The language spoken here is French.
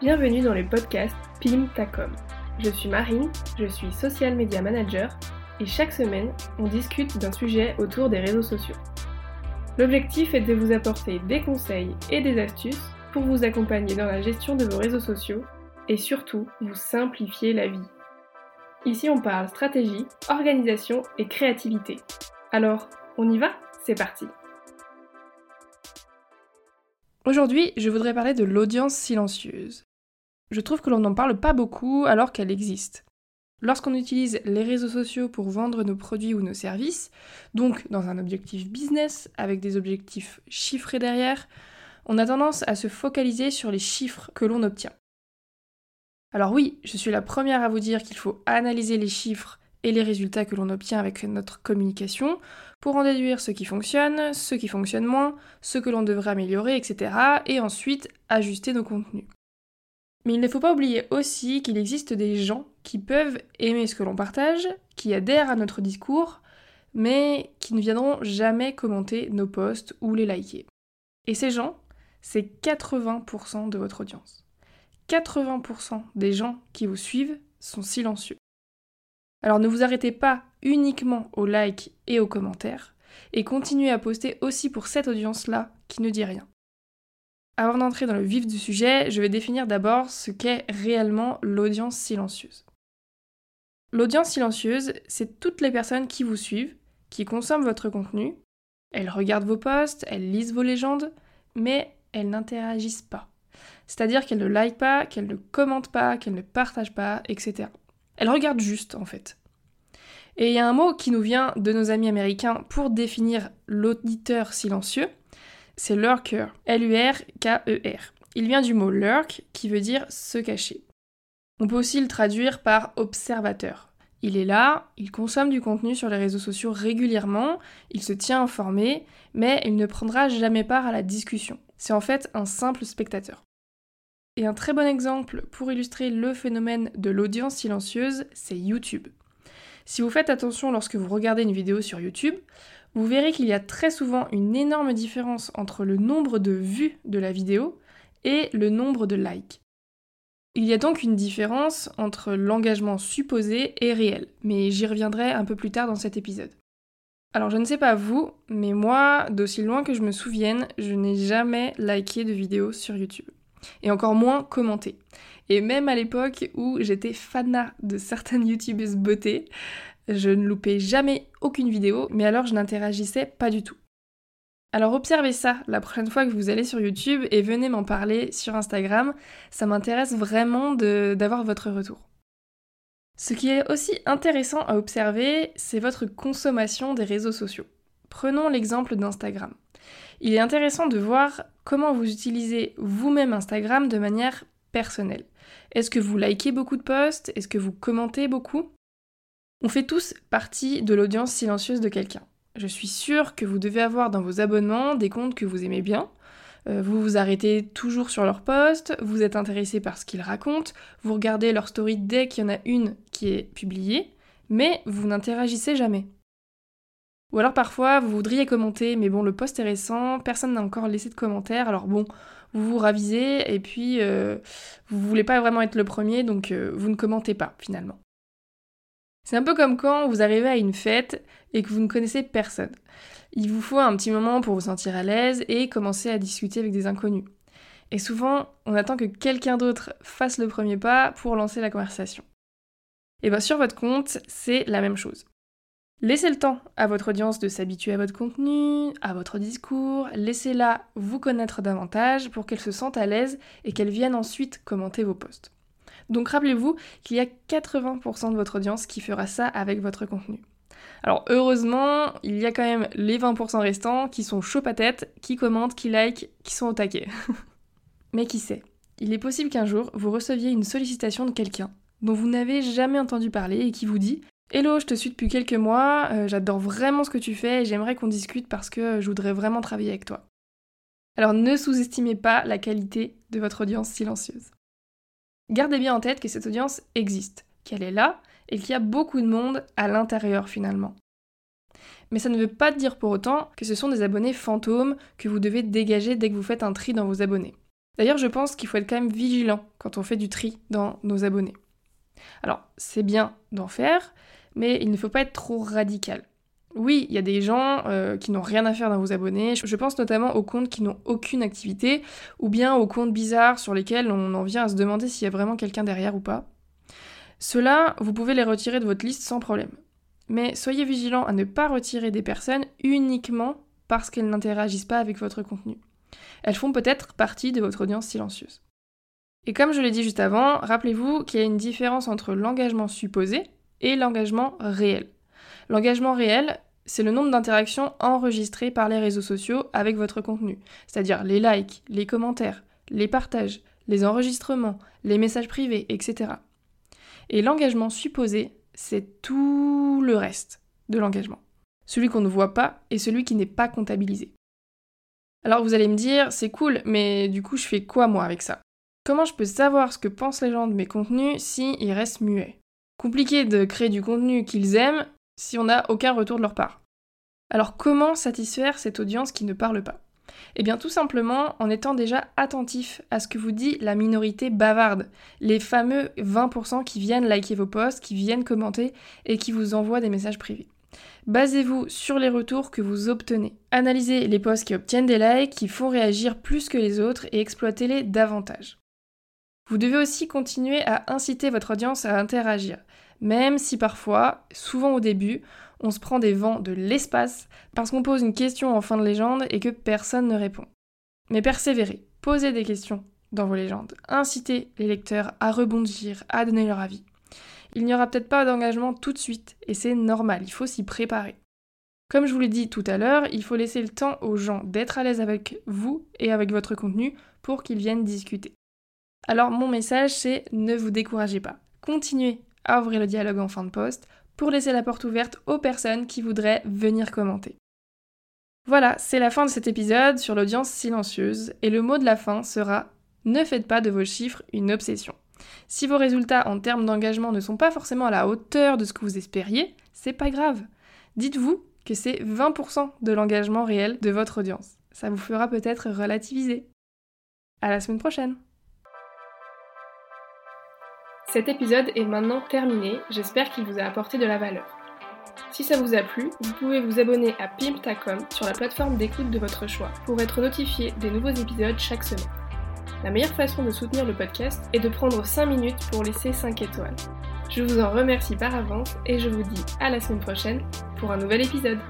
Bienvenue dans le podcast PIM Tacom. Je suis Marine, je suis social media manager et chaque semaine, on discute d'un sujet autour des réseaux sociaux. L'objectif est de vous apporter des conseils et des astuces pour vous accompagner dans la gestion de vos réseaux sociaux et surtout vous simplifier la vie. Ici, on parle stratégie, organisation et créativité. Alors, on y va? C'est parti Aujourd'hui, je voudrais parler de l'audience silencieuse. Je trouve que l'on n'en parle pas beaucoup alors qu'elle existe. Lorsqu'on utilise les réseaux sociaux pour vendre nos produits ou nos services, donc dans un objectif business avec des objectifs chiffrés derrière, on a tendance à se focaliser sur les chiffres que l'on obtient. Alors oui, je suis la première à vous dire qu'il faut analyser les chiffres et les résultats que l'on obtient avec notre communication pour en déduire ce qui fonctionne, ce qui fonctionne moins, ce que l'on devrait améliorer, etc. et ensuite ajuster nos contenus. Mais il ne faut pas oublier aussi qu'il existe des gens qui peuvent aimer ce que l'on partage, qui adhèrent à notre discours, mais qui ne viendront jamais commenter nos posts ou les liker. Et ces gens, c'est 80% de votre audience. 80% des gens qui vous suivent sont silencieux. Alors ne vous arrêtez pas uniquement aux likes et aux commentaires, et continuez à poster aussi pour cette audience-là qui ne dit rien. Avant d'entrer dans le vif du sujet, je vais définir d'abord ce qu'est réellement l'audience silencieuse. L'audience silencieuse, c'est toutes les personnes qui vous suivent, qui consomment votre contenu, elles regardent vos posts, elles lisent vos légendes, mais elles n'interagissent pas. C'est-à-dire qu'elles ne likent pas, qu'elles ne commentent pas, qu'elles ne partagent pas, etc. Elles regardent juste, en fait. Et il y a un mot qui nous vient de nos amis américains pour définir l'auditeur silencieux, c'est lurker. L-U-R-K-E-R. Il vient du mot lurk qui veut dire se cacher. On peut aussi le traduire par observateur. Il est là, il consomme du contenu sur les réseaux sociaux régulièrement, il se tient informé, mais il ne prendra jamais part à la discussion. C'est en fait un simple spectateur. Et un très bon exemple pour illustrer le phénomène de l'audience silencieuse, c'est YouTube. Si vous faites attention lorsque vous regardez une vidéo sur YouTube, vous verrez qu'il y a très souvent une énorme différence entre le nombre de vues de la vidéo et le nombre de likes. Il y a donc une différence entre l'engagement supposé et réel, mais j'y reviendrai un peu plus tard dans cet épisode. Alors je ne sais pas vous, mais moi, d'aussi loin que je me souvienne, je n'ai jamais liké de vidéo sur YouTube. Et encore moins commenté. Et même à l'époque où j'étais fanat de certaines youtubeuses beauté, je ne loupais jamais aucune vidéo, mais alors je n'interagissais pas du tout. Alors observez ça la prochaine fois que vous allez sur YouTube et venez m'en parler sur Instagram, ça m'intéresse vraiment d'avoir votre retour. Ce qui est aussi intéressant à observer, c'est votre consommation des réseaux sociaux. Prenons l'exemple d'Instagram. Il est intéressant de voir comment vous utilisez vous-même Instagram de manière personnelle. Est-ce que vous likez beaucoup de posts? Est-ce que vous commentez beaucoup? On fait tous partie de l'audience silencieuse de quelqu'un. Je suis sûre que vous devez avoir dans vos abonnements des comptes que vous aimez bien. Euh, vous vous arrêtez toujours sur leur post, vous êtes intéressé par ce qu'ils racontent, vous regardez leur story dès qu'il y en a une qui est publiée, mais vous n'interagissez jamais. Ou alors parfois vous voudriez commenter, mais bon le post est récent, personne n'a encore laissé de commentaire, alors bon, vous vous ravisez et puis euh, vous voulez pas vraiment être le premier, donc euh, vous ne commentez pas finalement. C'est un peu comme quand vous arrivez à une fête et que vous ne connaissez personne. Il vous faut un petit moment pour vous sentir à l'aise et commencer à discuter avec des inconnus. Et souvent, on attend que quelqu'un d'autre fasse le premier pas pour lancer la conversation. Et bien sur votre compte, c'est la même chose. Laissez le temps à votre audience de s'habituer à votre contenu, à votre discours, laissez-la vous connaître davantage pour qu'elle se sente à l'aise et qu'elle vienne ensuite commenter vos posts. Donc rappelez-vous qu'il y a 80% de votre audience qui fera ça avec votre contenu. Alors heureusement, il y a quand même les 20% restants qui sont chauds patates, qui commentent, qui like, qui sont au taquet. Mais qui sait? Il est possible qu'un jour, vous receviez une sollicitation de quelqu'un dont vous n'avez jamais entendu parler et qui vous dit Hello, je te suis depuis quelques mois, euh, j'adore vraiment ce que tu fais et j'aimerais qu'on discute parce que je voudrais vraiment travailler avec toi. Alors ne sous-estimez pas la qualité de votre audience silencieuse. Gardez bien en tête que cette audience existe, qu'elle est là et qu'il y a beaucoup de monde à l'intérieur finalement. Mais ça ne veut pas dire pour autant que ce sont des abonnés fantômes que vous devez dégager dès que vous faites un tri dans vos abonnés. D'ailleurs, je pense qu'il faut être quand même vigilant quand on fait du tri dans nos abonnés. Alors, c'est bien d'en faire, mais il ne faut pas être trop radical. Oui, il y a des gens euh, qui n'ont rien à faire dans vos abonnés. Je pense notamment aux comptes qui n'ont aucune activité, ou bien aux comptes bizarres sur lesquels on en vient à se demander s'il y a vraiment quelqu'un derrière ou pas. Ceux-là, vous pouvez les retirer de votre liste sans problème. Mais soyez vigilant à ne pas retirer des personnes uniquement parce qu'elles n'interagissent pas avec votre contenu. Elles font peut-être partie de votre audience silencieuse. Et comme je l'ai dit juste avant, rappelez-vous qu'il y a une différence entre l'engagement supposé et l'engagement réel. L'engagement réel, c'est le nombre d'interactions enregistrées par les réseaux sociaux avec votre contenu, c'est-à-dire les likes, les commentaires, les partages, les enregistrements, les messages privés, etc. Et l'engagement supposé, c'est tout le reste de l'engagement. Celui qu'on ne voit pas et celui qui n'est pas comptabilisé. Alors vous allez me dire, c'est cool, mais du coup je fais quoi moi avec ça? Comment je peux savoir ce que pensent les gens de mes contenus si ils restent muets Compliqué de créer du contenu qu'ils aiment si on n'a aucun retour de leur part. Alors comment satisfaire cette audience qui ne parle pas? Eh bien tout simplement en étant déjà attentif à ce que vous dit la minorité bavarde, les fameux 20% qui viennent liker vos posts, qui viennent commenter et qui vous envoient des messages privés. Basez-vous sur les retours que vous obtenez. Analysez les posts qui obtiennent des likes, qui font réagir plus que les autres et exploitez-les davantage. Vous devez aussi continuer à inciter votre audience à interagir, même si parfois, souvent au début, on se prend des vents de l'espace parce qu'on pose une question en fin de légende et que personne ne répond. Mais persévérez, posez des questions dans vos légendes, incitez les lecteurs à rebondir, à donner leur avis. Il n'y aura peut-être pas d'engagement tout de suite, et c'est normal, il faut s'y préparer. Comme je vous l'ai dit tout à l'heure, il faut laisser le temps aux gens d'être à l'aise avec vous et avec votre contenu pour qu'ils viennent discuter. Alors mon message c'est ne vous découragez pas. Continuez à ouvrir le dialogue en fin de poste pour laisser la porte ouverte aux personnes qui voudraient venir commenter. Voilà, c'est la fin de cet épisode sur l'audience silencieuse et le mot de la fin sera ne faites pas de vos chiffres une obsession. Si vos résultats en termes d'engagement ne sont pas forcément à la hauteur de ce que vous espériez, c'est pas grave. Dites-vous que c'est 20% de l'engagement réel de votre audience. Ça vous fera peut-être relativiser. À la semaine prochaine! Cet épisode est maintenant terminé, j'espère qu'il vous a apporté de la valeur. Si ça vous a plu, vous pouvez vous abonner à Pimptacom sur la plateforme d'écoute de votre choix pour être notifié des nouveaux épisodes chaque semaine. La meilleure façon de soutenir le podcast est de prendre 5 minutes pour laisser 5 étoiles. Je vous en remercie par avance et je vous dis à la semaine prochaine pour un nouvel épisode.